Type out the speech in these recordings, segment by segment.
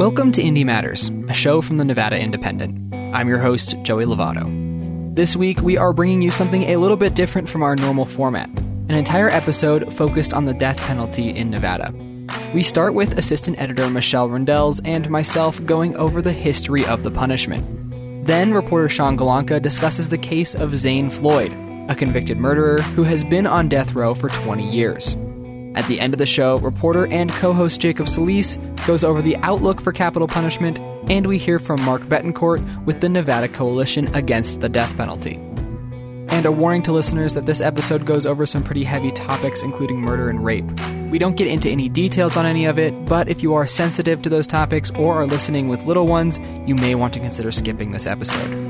Welcome to Indie Matters, a show from the Nevada Independent. I'm your host, Joey Lovato. This week, we are bringing you something a little bit different from our normal format an entire episode focused on the death penalty in Nevada. We start with assistant editor Michelle Rindels and myself going over the history of the punishment. Then, reporter Sean Golonka discusses the case of Zane Floyd, a convicted murderer who has been on death row for 20 years. At the end of the show, reporter and co host Jacob Solis goes over the outlook for capital punishment, and we hear from Mark Betancourt with the Nevada Coalition Against the Death Penalty. And a warning to listeners that this episode goes over some pretty heavy topics, including murder and rape. We don't get into any details on any of it, but if you are sensitive to those topics or are listening with little ones, you may want to consider skipping this episode.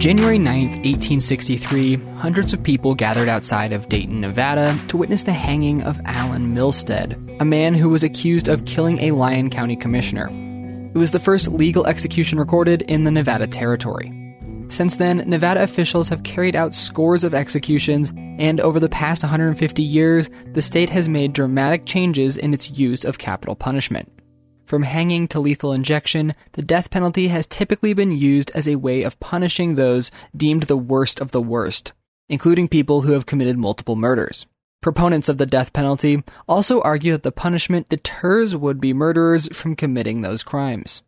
January 9, 1863, hundreds of people gathered outside of Dayton, Nevada to witness the hanging of Allen Milstead, a man who was accused of killing a Lyon County commissioner. It was the first legal execution recorded in the Nevada Territory. Since then, Nevada officials have carried out scores of executions, and over the past 150 years, the state has made dramatic changes in its use of capital punishment. From hanging to lethal injection, the death penalty has typically been used as a way of punishing those deemed the worst of the worst, including people who have committed multiple murders. Proponents of the death penalty also argue that the punishment deters would be murderers from committing those crimes.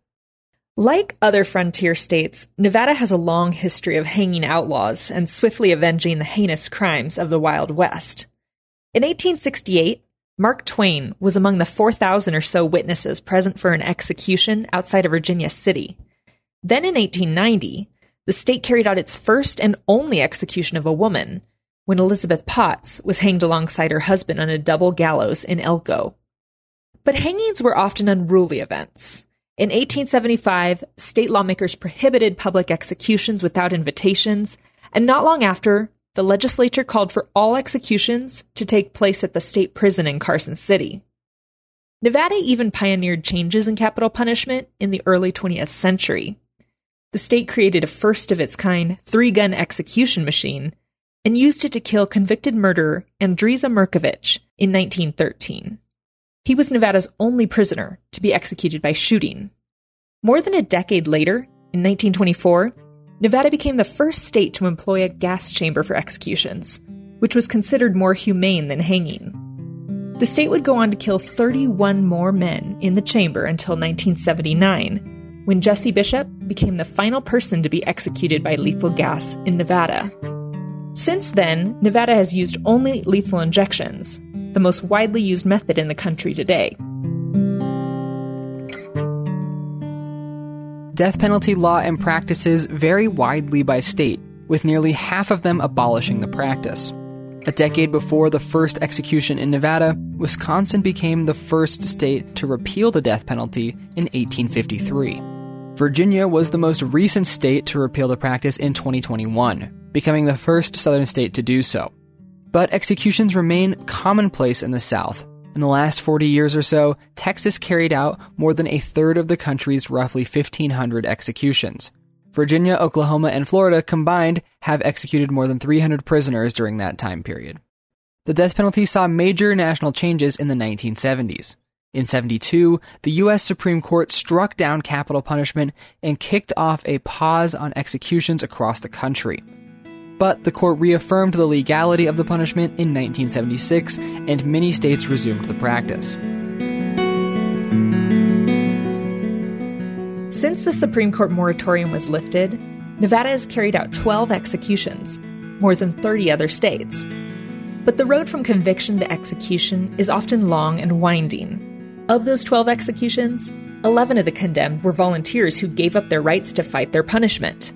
Like other frontier states, Nevada has a long history of hanging outlaws and swiftly avenging the heinous crimes of the Wild West. In 1868, Mark Twain was among the 4,000 or so witnesses present for an execution outside of Virginia City. Then in 1890, the state carried out its first and only execution of a woman when Elizabeth Potts was hanged alongside her husband on a double gallows in Elko. But hangings were often unruly events. In 1875, state lawmakers prohibited public executions without invitations, and not long after, the legislature called for all executions to take place at the state prison in Carson City. Nevada even pioneered changes in capital punishment in the early 20th century. The state created a first of its kind three gun execution machine and used it to kill convicted murderer Andrija Mirković in 1913. He was Nevada's only prisoner to be executed by shooting. More than a decade later, in 1924, Nevada became the first state to employ a gas chamber for executions, which was considered more humane than hanging. The state would go on to kill 31 more men in the chamber until 1979, when Jesse Bishop became the final person to be executed by lethal gas in Nevada. Since then, Nevada has used only lethal injections, the most widely used method in the country today. Death penalty law and practices vary widely by state, with nearly half of them abolishing the practice. A decade before the first execution in Nevada, Wisconsin became the first state to repeal the death penalty in 1853. Virginia was the most recent state to repeal the practice in 2021, becoming the first southern state to do so. But executions remain commonplace in the South, in the last 40 years or so, Texas carried out more than a third of the country's roughly 1,500 executions. Virginia, Oklahoma, and Florida combined have executed more than 300 prisoners during that time period. The death penalty saw major national changes in the 1970s. In 72, the U.S. Supreme Court struck down capital punishment and kicked off a pause on executions across the country but the court reaffirmed the legality of the punishment in 1976, and many states resumed the practice. Since the Supreme Court moratorium was lifted, Nevada has carried out 12 executions, more than 30 other states. But the road from conviction to execution is often long and winding. Of those 12 executions, 11 of the condemned were volunteers who gave up their rights to fight their punishment.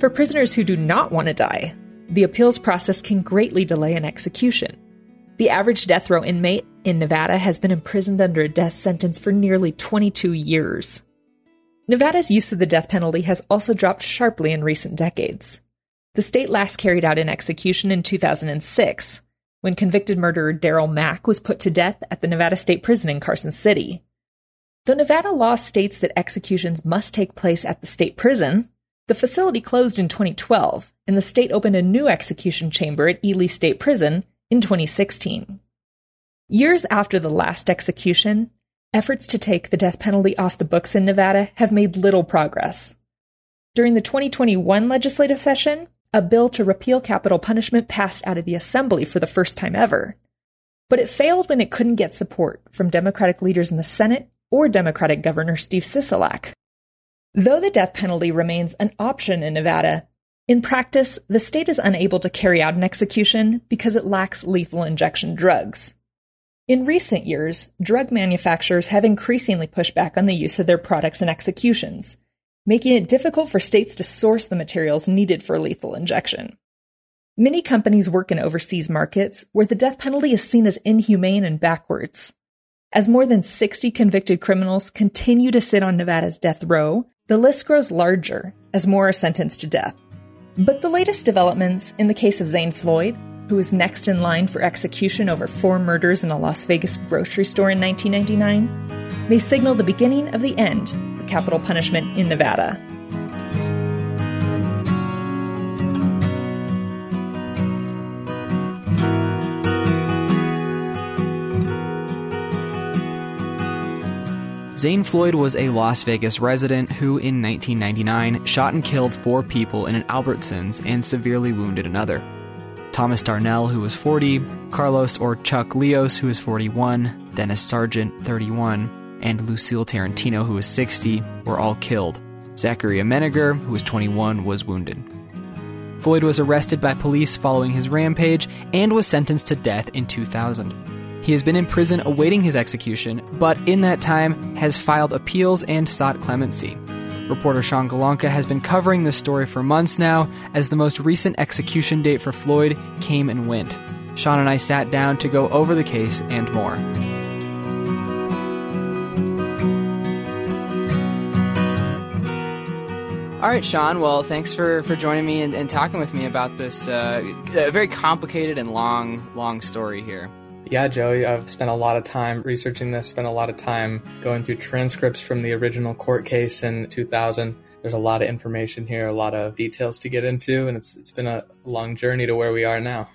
For prisoners who do not want to die, the appeals process can greatly delay an execution. The average death row inmate in Nevada has been imprisoned under a death sentence for nearly 22 years. Nevada's use of the death penalty has also dropped sharply in recent decades. The state last carried out an execution in 2006, when convicted murderer Daryl Mack was put to death at the Nevada State Prison in Carson City. Though Nevada law states that executions must take place at the state prison, The facility closed in 2012, and the state opened a new execution chamber at Ely State Prison in 2016. Years after the last execution, efforts to take the death penalty off the books in Nevada have made little progress. During the 2021 legislative session, a bill to repeal capital punishment passed out of the assembly for the first time ever. But it failed when it couldn't get support from Democratic leaders in the Senate or Democratic Governor Steve Sisolak. Though the death penalty remains an option in Nevada, in practice, the state is unable to carry out an execution because it lacks lethal injection drugs. In recent years, drug manufacturers have increasingly pushed back on the use of their products in executions, making it difficult for states to source the materials needed for lethal injection. Many companies work in overseas markets where the death penalty is seen as inhumane and backwards. As more than 60 convicted criminals continue to sit on Nevada's death row, the list grows larger as more are sentenced to death. But the latest developments in the case of Zane Floyd, who was next in line for execution over four murders in a Las Vegas grocery store in 1999, may signal the beginning of the end for capital punishment in Nevada. Zane Floyd was a Las Vegas resident who, in 1999, shot and killed four people in an Albertsons and severely wounded another. Thomas Darnell, who was 40, Carlos or Chuck Leos, who was 41, Dennis Sargent, 31, and Lucille Tarantino, who was 60, were all killed. Zachary Emenegger, who was 21, was wounded. Floyd was arrested by police following his rampage and was sentenced to death in 2000. He has been in prison awaiting his execution, but in that time has filed appeals and sought clemency. Reporter Sean Golonka has been covering this story for months now, as the most recent execution date for Floyd came and went. Sean and I sat down to go over the case and more. All right, Sean. Well, thanks for, for joining me and, and talking with me about this uh, very complicated and long, long story here. Yeah, Joey, I've spent a lot of time researching this, spent a lot of time going through transcripts from the original court case in 2000. There's a lot of information here, a lot of details to get into, and it's it's been a long journey to where we are now.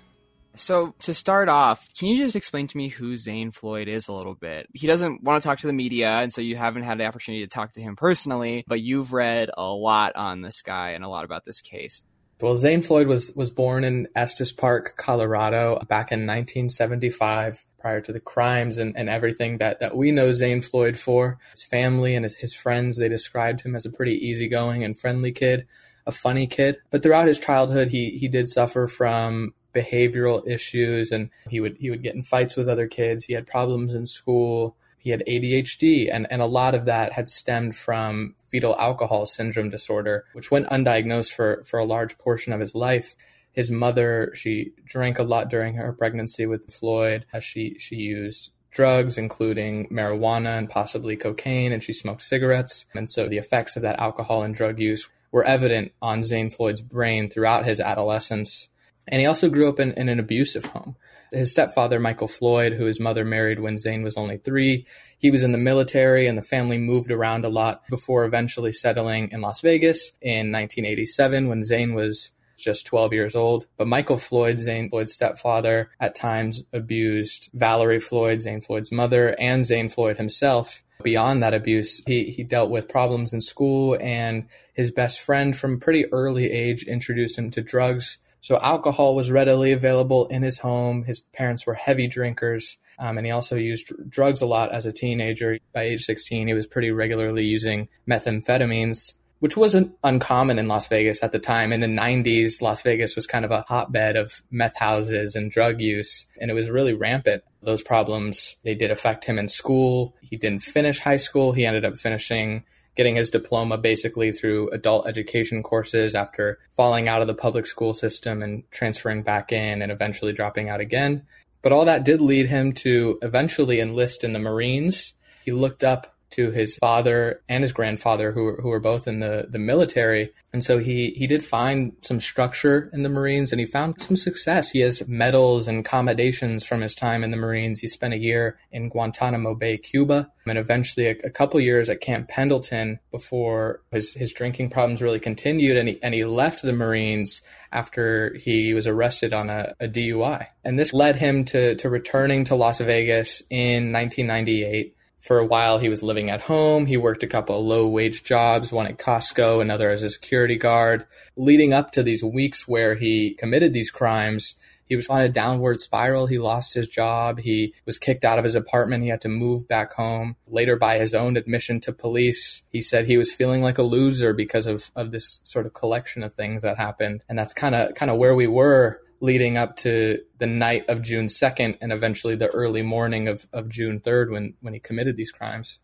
So, to start off, can you just explain to me who Zane Floyd is a little bit? He doesn't want to talk to the media, and so you haven't had the opportunity to talk to him personally, but you've read a lot on this guy and a lot about this case. Well, Zane Floyd was was born in Estes Park, Colorado, back in 1975. Prior to the crimes and, and everything that, that we know Zane Floyd for, his family and his, his friends, they described him as a pretty easygoing and friendly kid, a funny kid. But throughout his childhood, he he did suffer from behavioral issues, and he would he would get in fights with other kids. He had problems in school he had ADHD, and, and a lot of that had stemmed from fetal alcohol syndrome disorder, which went undiagnosed for, for a large portion of his life. His mother, she drank a lot during her pregnancy with Floyd. As she, she used drugs, including marijuana and possibly cocaine, and she smoked cigarettes. And so the effects of that alcohol and drug use were evident on Zane Floyd's brain throughout his adolescence. And he also grew up in, in an abusive home. His stepfather, Michael Floyd, who his mother married when Zane was only three, he was in the military and the family moved around a lot before eventually settling in Las Vegas in 1987 when Zane was just 12 years old. But Michael Floyd, Zane Floyd's stepfather, at times abused Valerie Floyd, Zane Floyd's mother, and Zane Floyd himself. Beyond that abuse, he, he dealt with problems in school, and his best friend from a pretty early age introduced him to drugs so alcohol was readily available in his home. His parents were heavy drinkers. Um, and he also used drugs a lot as a teenager. By age 16, he was pretty regularly using methamphetamines, which wasn't uncommon in Las Vegas at the time. In the 90s, Las Vegas was kind of a hotbed of meth houses and drug use, and it was really rampant. Those problems, they did affect him in school. He didn't finish high school. He ended up finishing getting his diploma basically through adult education courses after falling out of the public school system and transferring back in and eventually dropping out again. But all that did lead him to eventually enlist in the Marines. He looked up to his father and his grandfather, who were, who were both in the, the military. And so he, he did find some structure in the Marines and he found some success. He has medals and commendations from his time in the Marines. He spent a year in Guantanamo Bay, Cuba, and eventually a, a couple years at Camp Pendleton before his, his drinking problems really continued. And he, and he left the Marines after he was arrested on a, a DUI. And this led him to, to returning to Las Vegas in 1998 for a while, he was living at home. He worked a couple low wage jobs, one at Costco, another as a security guard. Leading up to these weeks where he committed these crimes, he was on a downward spiral. He lost his job. He was kicked out of his apartment. He had to move back home. Later, by his own admission to police, he said he was feeling like a loser because of, of this sort of collection of things that happened. And that's kind of, kind of where we were leading up to the night of June 2nd and eventually the early morning of, of June 3rd when, when he committed these crimes.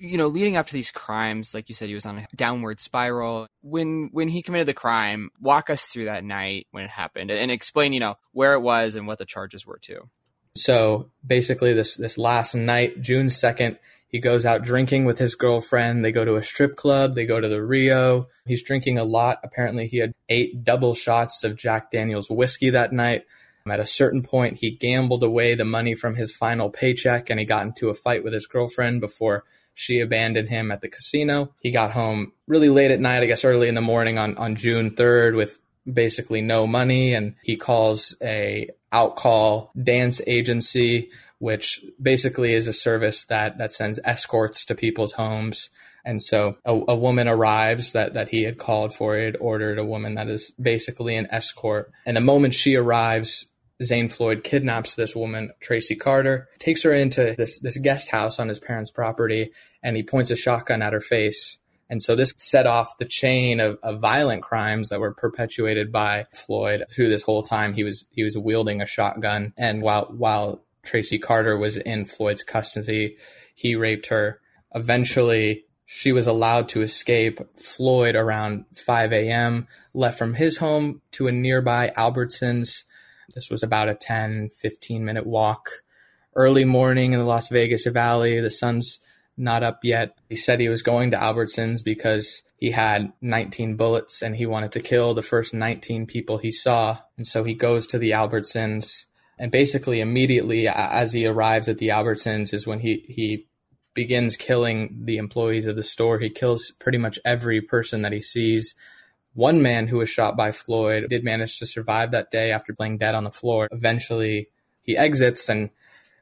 You know, leading up to these crimes, like you said, he was on a downward spiral. When when he committed the crime, walk us through that night when it happened and explain, you know, where it was and what the charges were too. So basically this this last night, June 2nd, he goes out drinking with his girlfriend. They go to a strip club. They go to the Rio. He's drinking a lot. Apparently, he had eight double shots of Jack Daniels whiskey that night. At a certain point, he gambled away the money from his final paycheck and he got into a fight with his girlfriend before she abandoned him at the casino. He got home really late at night, I guess early in the morning on, on June 3rd with basically no money and he calls a outcall dance agency which basically is a service that that sends escorts to people's homes. And so a, a, woman arrives that, that he had called for. He had ordered a woman that is basically an escort. And the moment she arrives, Zane Floyd kidnaps this woman, Tracy Carter, takes her into this, this guest house on his parents' property, and he points a shotgun at her face. And so this set off the chain of, of violent crimes that were perpetuated by Floyd through this whole time. He was he was wielding a shotgun, and while while Tracy Carter was in Floyd's custody. He raped her. Eventually, she was allowed to escape. Floyd, around 5 a.m., left from his home to a nearby Albertsons. This was about a 10, 15 minute walk. Early morning in the Las Vegas Valley, the sun's not up yet. He said he was going to Albertsons because he had 19 bullets and he wanted to kill the first 19 people he saw. And so he goes to the Albertsons and basically immediately as he arrives at the Albertsons is when he he begins killing the employees of the store. He kills pretty much every person that he sees. One man who was shot by Floyd did manage to survive that day after laying dead on the floor. Eventually, he exits and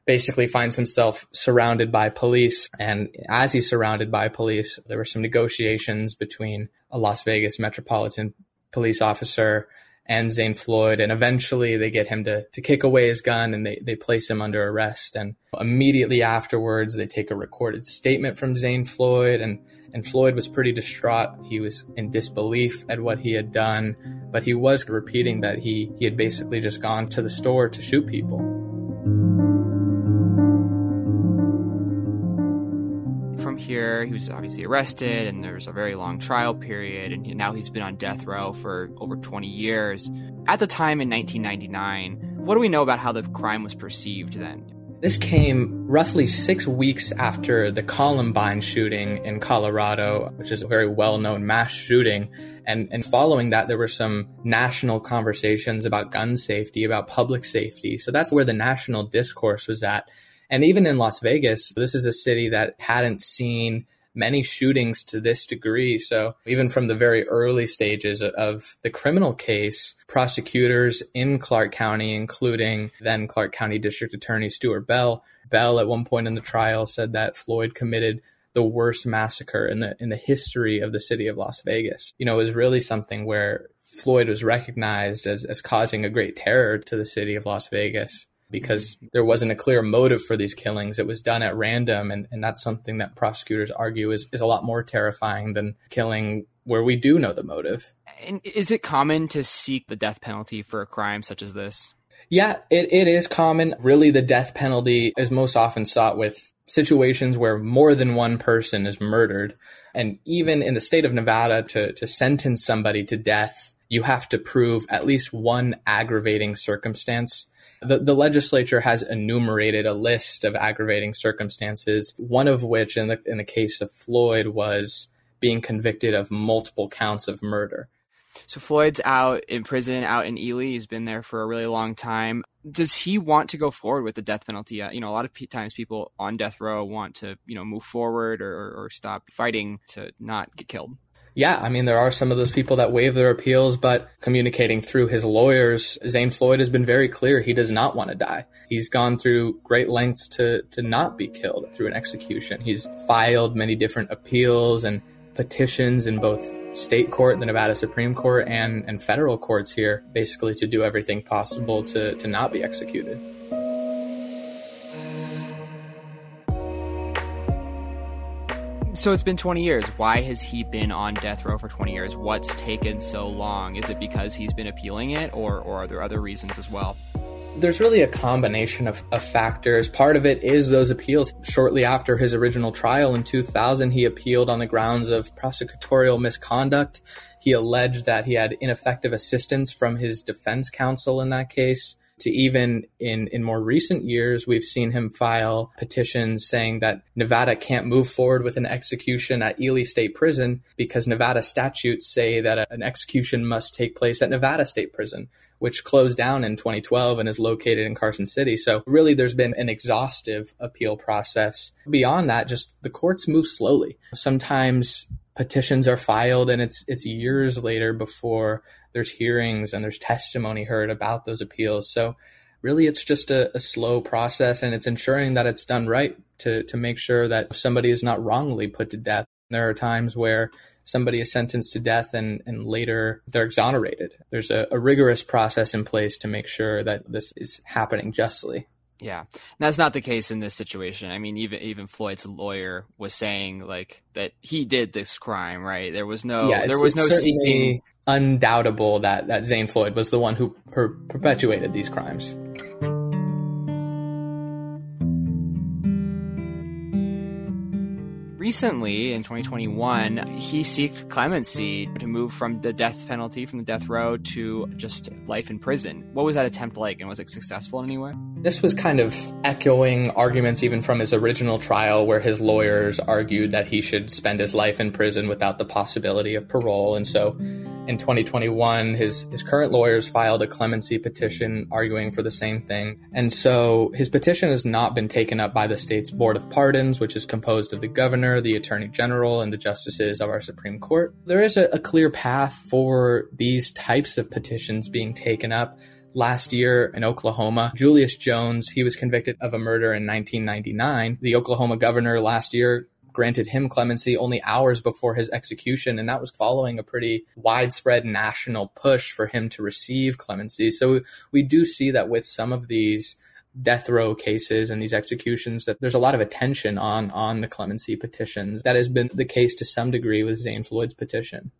basically finds himself surrounded by police. And as he's surrounded by police, there were some negotiations between a Las Vegas Metropolitan police officer and Zane Floyd. And eventually they get him to, to kick away his gun and they, they place him under arrest. And immediately afterwards, they take a recorded statement from Zane Floyd. And, and Floyd was pretty distraught. He was in disbelief at what he had done, but he was repeating that he, he had basically just gone to the store to shoot people. Here. He was obviously arrested, and there was a very long trial period, and now he's been on death row for over 20 years. At the time in 1999, what do we know about how the crime was perceived then? This came roughly six weeks after the Columbine shooting in Colorado, which is a very well known mass shooting. And, and following that, there were some national conversations about gun safety, about public safety. So that's where the national discourse was at. And even in Las Vegas, this is a city that hadn't seen many shootings to this degree. So even from the very early stages of the criminal case, prosecutors in Clark County, including then Clark County District Attorney Stuart Bell, Bell at one point in the trial said that Floyd committed the worst massacre in the in the history of the city of Las Vegas. You know, it was really something where Floyd was recognized as, as causing a great terror to the city of Las Vegas because there wasn't a clear motive for these killings. It was done at random. And, and that's something that prosecutors argue is, is a lot more terrifying than killing where we do know the motive. And is it common to seek the death penalty for a crime such as this? Yeah, it, it is common. Really, the death penalty is most often sought with situations where more than one person is murdered. And even in the state of Nevada, to, to sentence somebody to death, you have to prove at least one aggravating circumstance The, the legislature has enumerated a list of aggravating circumstances, one of which, in the, in the case of Floyd, was being convicted of multiple counts of murder. So Floyd's out in prison, out in Ely. He's been there for a really long time. Does he want to go forward with the death penalty? Uh, you know, a lot of times people on death row want to, you know, move forward or, or stop fighting to not get killed. Yeah, I mean, there are some of those people that waive their appeals, but communicating through his lawyers, Zane Floyd has been very clear he does not want to die. He's gone through great lengths to, to not be killed through an execution. He's filed many different appeals and petitions in both state court, the Nevada Supreme Court, and, and federal courts here, basically to do everything possible to, to not be executed. So it's been 20 years. Why has he been on death row for 20 years? What's taken so long? Is it because he's been appealing it, or, or are there other reasons as well? there's really a combination of, of, factors. Part of it is those appeals. Shortly after his original trial in 2000, he appealed on the grounds of prosecutorial misconduct. He alleged that he had ineffective assistance from his defense counsel in that case. To even in, in more recent years, we've seen him file petitions saying that Nevada can't move forward with an execution at Ely State Prison because Nevada statutes say that a, an execution must take place at Nevada State Prison which closed down in 2012 and is located in Carson City. So really there's been an exhaustive appeal process. Beyond that, just the courts move slowly. Sometimes petitions are filed and it's it's years later before there's hearings and there's testimony heard about those appeals. So really it's just a, a slow process and it's ensuring that it's done right to to make sure that somebody is not wrongly put to death. There are times where somebody is sentenced to death and, and later they're exonerated. There's a, a rigorous process in place to make sure that this is happening justly. Yeah, that's not the case in this situation. I mean, even even Floyd's lawyer was saying like that he did this crime, right? There was no, yeah, there was no seeking. Undoubtable that that Zane Floyd was the one who per- perpetuated these crimes. Recently, in 2021, he sought clemency to move from the death penalty, from the death row, to just life in prison. What was that attempt like, and was it successful in any way? This was kind of echoing arguments even from his original trial, where his lawyers argued that he should spend his life in prison without the possibility of parole. And so in 2021, his, his current lawyers filed a clemency petition arguing for the same thing. And so his petition has not been taken up by the state's Board of Pardons, which is composed of the governor, the attorney general, and the justices of our Supreme Court. There is a, a clear path for these types of petitions being taken up last year in Oklahoma. Julius Jones, he was convicted of a murder in 1999. The Oklahoma governor last year granted him clemency only hours before his execution, and that was following a pretty widespread national push for him to receive clemency. So we do see that with some of these death row cases and these executions that there's a lot of attention on on the clemency petitions. That has been the case to some degree with Zane Floyd's petition.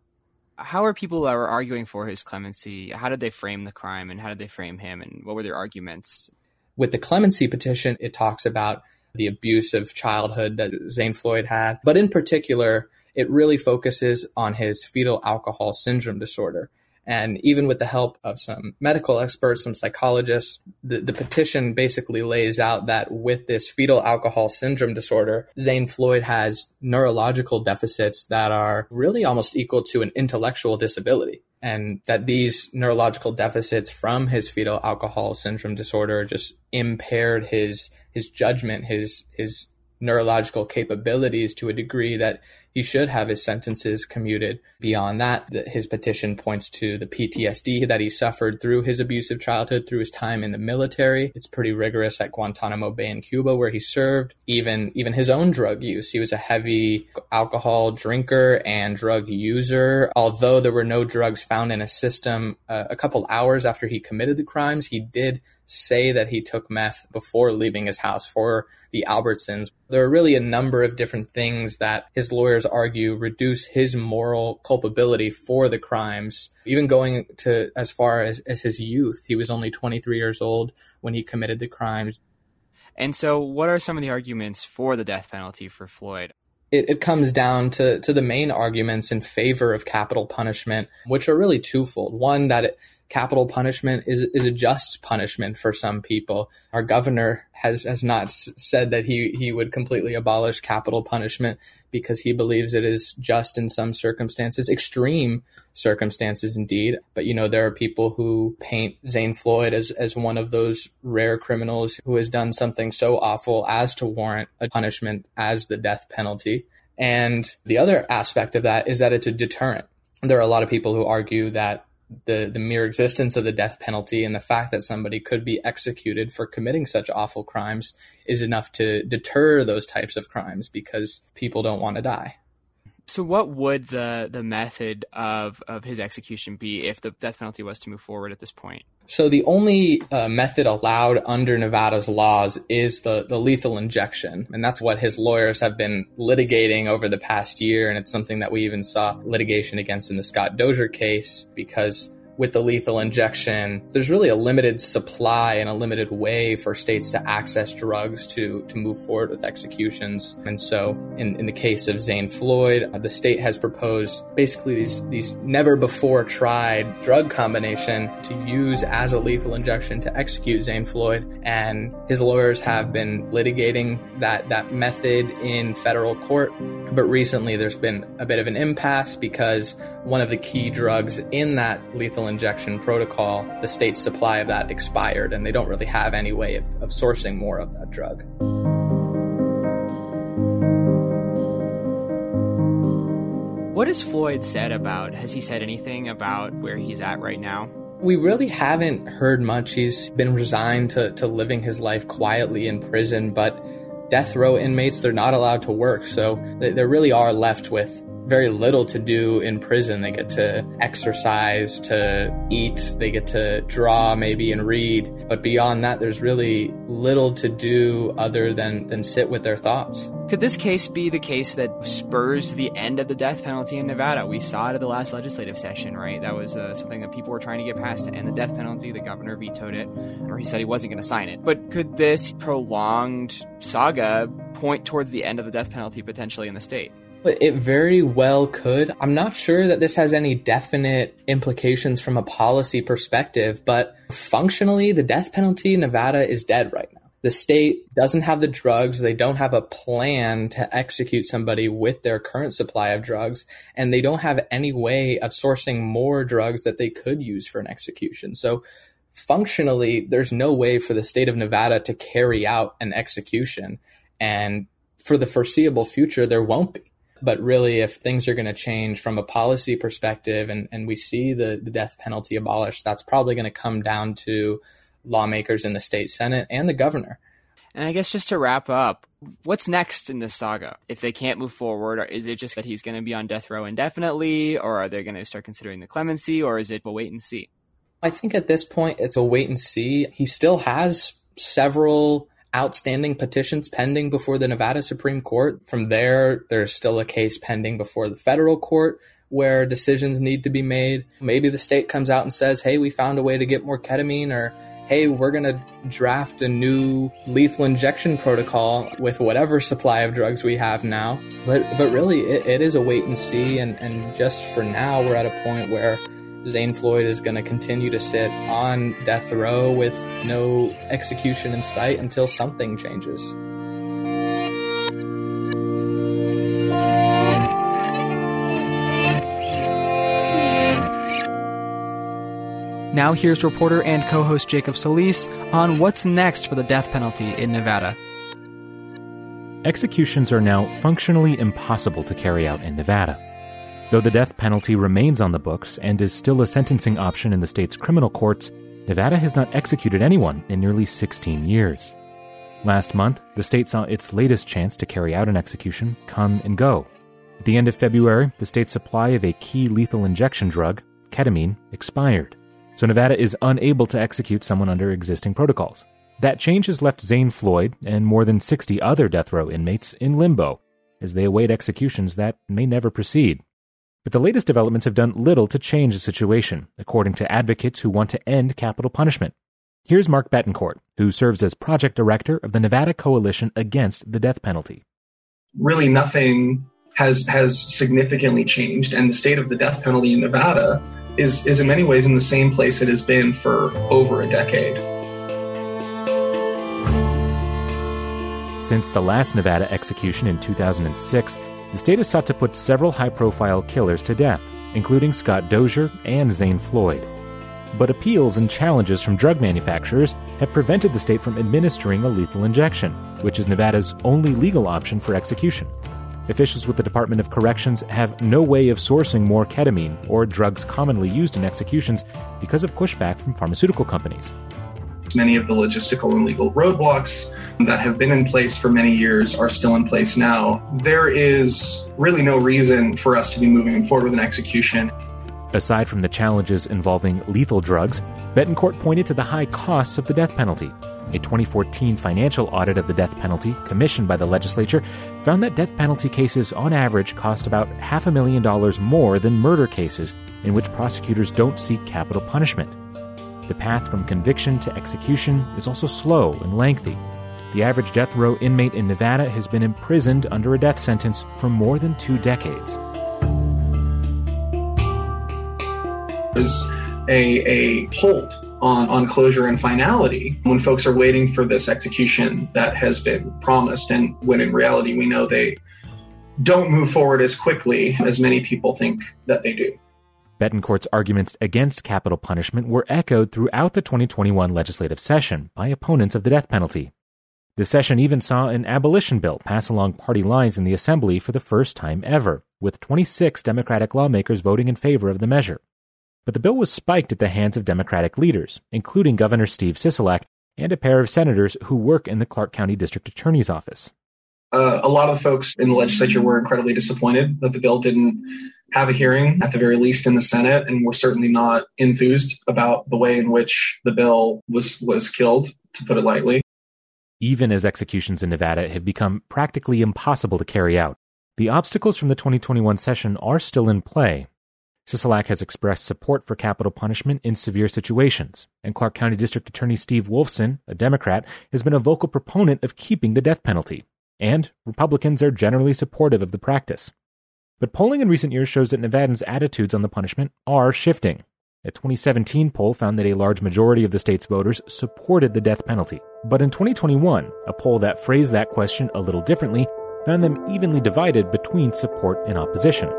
How are people that were arguing for his clemency? How did they frame the crime and how did they frame him and what were their arguments? With the clemency petition, it talks about the abusive childhood that Zane Floyd had. But in particular, it really focuses on his fetal alcohol syndrome disorder. And even with the help of some medical experts, some psychologists, the, the petition basically lays out that with this fetal alcohol syndrome disorder, Zane Floyd has neurological deficits that are really almost equal to an intellectual disability. And that these neurological deficits from his fetal alcohol syndrome disorder just impaired his his judgment, his his neurological capabilities to a degree that he should have his sentences commuted. Beyond that, his petition points to the PTSD that he suffered through his abusive childhood, through his time in the military. It's pretty rigorous at Guantanamo Bay in Cuba, where he served. Even even his own drug use. He was a heavy alcohol drinker and drug user. Although there were no drugs found in his system, uh, a couple hours after he committed the crimes, he did say that he took meth before leaving his house for the Albertsons. There are really a number of different things that his lawyers argue reduce his moral culpability for the crimes, even going to as far as, as his youth. He was only 23 years old when he committed the crimes. And so, what are some of the arguments for the death penalty for Floyd? It, it, comes down to, to the main arguments in favor of capital punishment, which are really twofold. One, that it, capital punishment is, is a just punishment for some people. Our governor has, has not said that he, he would completely abolish capital punishment because he believes it is just in some circumstances, extreme circumstances indeed. But you know, there are people who paint Zane Floyd as, as one of those rare criminals who has done something so awful as to warrant a punishment as the death penalty. And the other aspect of that is that it's a deterrent. There are a lot of people who argue that the, the mere existence of the death penalty and the fact that somebody could be executed for committing such awful crimes is enough to deter those types of crimes because people don't want to die. So, what would the the method of of his execution be if the death penalty was to move forward at this point? So, the only uh, method allowed under Nevada's laws is the the lethal injection, and that's what his lawyers have been litigating over the past year, and it's something that we even saw litigation against in the Scott Dozier case because with the lethal injection, there's really a limited supply and a limited way for states to access drugs to, to move forward with executions. And so, in, in the case of Zane Floyd, uh, the state has proposed basically these, these never before tried drug combination to use as a lethal injection to execute Zane Floyd. And his lawyers have been litigating that, that method in federal court. But recently, there's been a bit of an impasse because one of the key drugs in that lethal injection protocol, the state's supply of that expired, and they don't really have any way of, of sourcing more of that drug. What has Floyd said about? Has he said anything about where he's at right now? We really haven't heard much. He's been resigned to, to living his life quietly in prison, but death row inmates, they're not allowed to work. So they, they really are left with very little to do in prison. They get to exercise, to eat, they get to draw maybe and read. But beyond that, there's really little to do other than, than sit with their thoughts. Could this case be the case that spurs the end of the death penalty in Nevada? We saw it at the last legislative session, right? That was uh, something that people were trying to get passed to end the death penalty. The governor vetoed it, or he said he wasn't going to sign it. But could this prolonged saga point towards the end of the death penalty potentially in the state? It very well could. I'm not sure that this has any definite implications from a policy perspective, but functionally, the death penalty in Nevada is dead right now. The state doesn't have the drugs. They don't have a plan to execute somebody with their current supply of drugs, and they don't have any way of sourcing more drugs that they could use for an execution. So, functionally, there's no way for the state of Nevada to carry out an execution. And for the foreseeable future, there won't be. But really, if things are going to change from a policy perspective and, and we see the, the death penalty abolished, that's probably going to come down to lawmakers in the state Senate and the governor. And I guess just to wrap up, what's next in this saga? If they can't move forward, is it just that he's going to be on death row indefinitely, or are they going to start considering the clemency, or is it a wait and see? I think at this point it's a wait and see. He still has several outstanding petitions pending before the Nevada Supreme Court. From there, there's still a case pending before the federal court where decisions need to be made. Maybe the state comes out and says, hey, we found a way to get more ketamine, or hey, we're going to draft a new lethal injection protocol with whatever supply of drugs we have now. But, but really, it, it is a wait and see. And, and just for now, we're at a point where Zane Floyd is going to continue to sit on death row with no execution in sight until something changes. Now, here's reporter and co host Jacob Solis on what's next for the death penalty in Nevada. Executions are now functionally impossible to carry out in Nevada. Though the death penalty remains on the books and is still a sentencing option in the state's criminal courts, Nevada has not executed anyone in nearly 16 years. Last month, the state saw its latest chance to carry out an execution come and go. At the end of February, the state's supply of a key lethal injection drug, ketamine, expired. So Nevada is unable to execute someone under existing protocols. That change has left Zane Floyd and more than 60 other death row inmates in limbo as they await executions that may never proceed. But the latest developments have done little to change the situation, according to advocates who want to end capital punishment. Here's Mark Betancourt, who serves as project director of the Nevada Coalition Against the Death Penalty. Really, nothing has has significantly changed, and the state of the death penalty in Nevada is, is in many ways in the same place it has been for over a decade. Since the last Nevada execution in 2006, the state has sought to put several high profile killers to death, including Scott Dozier and Zane Floyd. But appeals and challenges from drug manufacturers have prevented the state from administering a lethal injection, which is Nevada's only legal option for execution. Officials with the Department of Corrections have no way of sourcing more ketamine or drugs commonly used in executions because of pushback from pharmaceutical companies. Many of the logistical and legal roadblocks that have been in place for many years are still in place now. There is really no reason for us to be moving forward with an execution. Aside from the challenges involving lethal drugs, Betancourt pointed to the high costs of the death penalty. A 2014 financial audit of the death penalty, commissioned by the legislature, found that death penalty cases on average cost about half a million dollars more than murder cases in which prosecutors don't seek capital punishment. The path from conviction to execution is also slow and lengthy. The average death row inmate in Nevada has been imprisoned under a death sentence for more than two decades. There's a, a halt on, on closure and finality when folks are waiting for this execution that has been promised, and when in reality we know they don't move forward as quickly as many people think that they do. Betancourt's arguments against capital punishment were echoed throughout the 2021 legislative session by opponents of the death penalty. The session even saw an abolition bill pass along party lines in the Assembly for the first time ever, with 26 Democratic lawmakers voting in favor of the measure. But the bill was spiked at the hands of Democratic leaders, including Governor Steve Sisolak and a pair of senators who work in the Clark County District Attorney's Office. Uh, a lot of folks in the legislature were incredibly disappointed that the bill didn't have a hearing, at the very least in the Senate, and we're certainly not enthused about the way in which the bill was was killed, to put it lightly. Even as executions in Nevada have become practically impossible to carry out, the obstacles from the 2021 session are still in play. Sisolak has expressed support for capital punishment in severe situations, and Clark County District Attorney Steve Wolfson, a Democrat, has been a vocal proponent of keeping the death penalty, and Republicans are generally supportive of the practice. But polling in recent years shows that Nevadans' attitudes on the punishment are shifting. A 2017 poll found that a large majority of the state's voters supported the death penalty. But in 2021, a poll that phrased that question a little differently found them evenly divided between support and opposition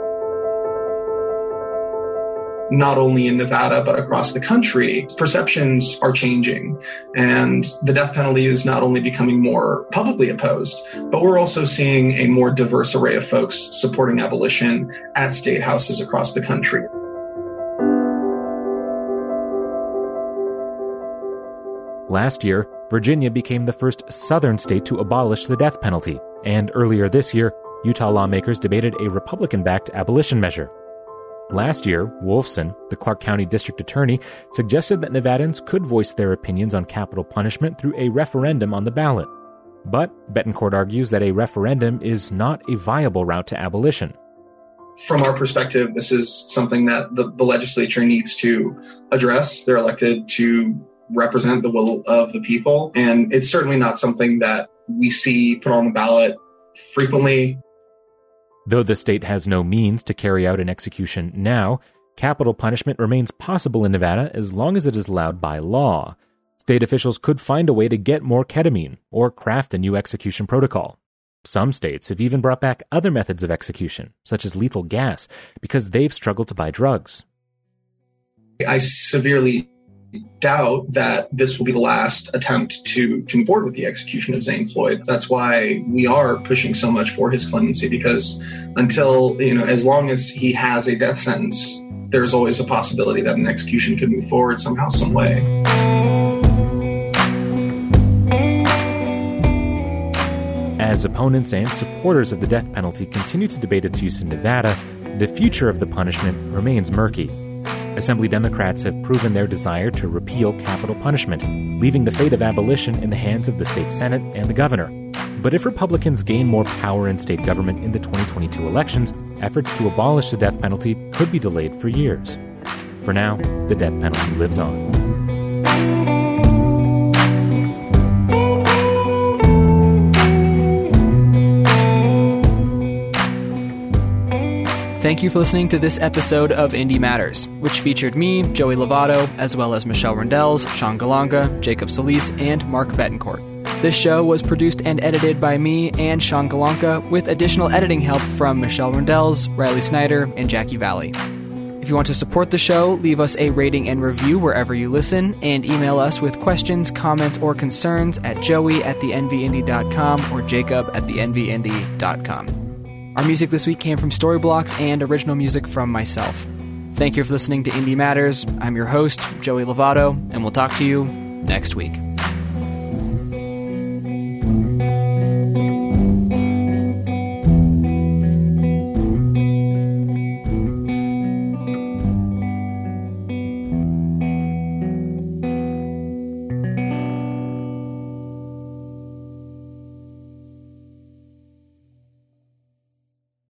not only in Nevada, but across the country, perceptions are changing. And the death penalty is not only becoming more publicly opposed, but we're also seeing a more diverse array of folks supporting abolition at state houses across the country. Last year, Virginia became the first southern state to abolish the death penalty, and earlier this year, Utah lawmakers debated a Republican backed abolition measure. Last year, Wolfson, the Clark County District Attorney, suggested that Nevadans could voice their opinions on capital punishment through a referendum on the ballot. But Betancourt argues that a referendum is not a viable route to abolition. From our perspective, this is something that the, the legislature needs to address. They're elected to represent the will of the people, and it's certainly not something that we see put on the ballot frequently Though the state has no means to carry out an execution now, capital punishment remains possible in Nevada as long as it is allowed by law. State officials could find a way to get more ketamine or craft a new execution protocol. Some states have even brought back other methods of execution, such as lethal gas, because they've struggled to buy drugs. I severely doubt that this will be the last attempt to, to move forward with the execution of Zane Floyd. That's why we are pushing so much for his clemency because until, you know, as long as he has a death sentence, there's always a possibility that an execution could move forward somehow, some way. As opponents and supporters of the death penalty continue to debate its use in Nevada, the future of the punishment remains murky. Assembly Democrats have proven their desire to repeal capital punishment, leaving the fate of abolition in the hands of the state Senate and the governor. But if Republicans gain more power in state government in the 2022 elections, efforts to abolish the death penalty could be delayed for years. For now, the death penalty lives on. Thank you for listening to this episode of Indie Matters, which featured me, Joey Lovato, as well as Michelle Rindels, Sean Golonka, Jacob Solis, and Mark Betancourt. This show was produced and edited by me and Sean Golonka, with additional editing help from Michelle Rindels, Riley Snyder, and Jackie Valley. If you want to support the show, leave us a rating and review wherever you listen, and email us with questions, comments, or concerns at joey at thenvindy.com or jacob at thenvindy.com. Our music this week came from Storyblocks and original music from myself. Thank you for listening to Indie Matters. I'm your host, Joey Lovato, and we'll talk to you next week.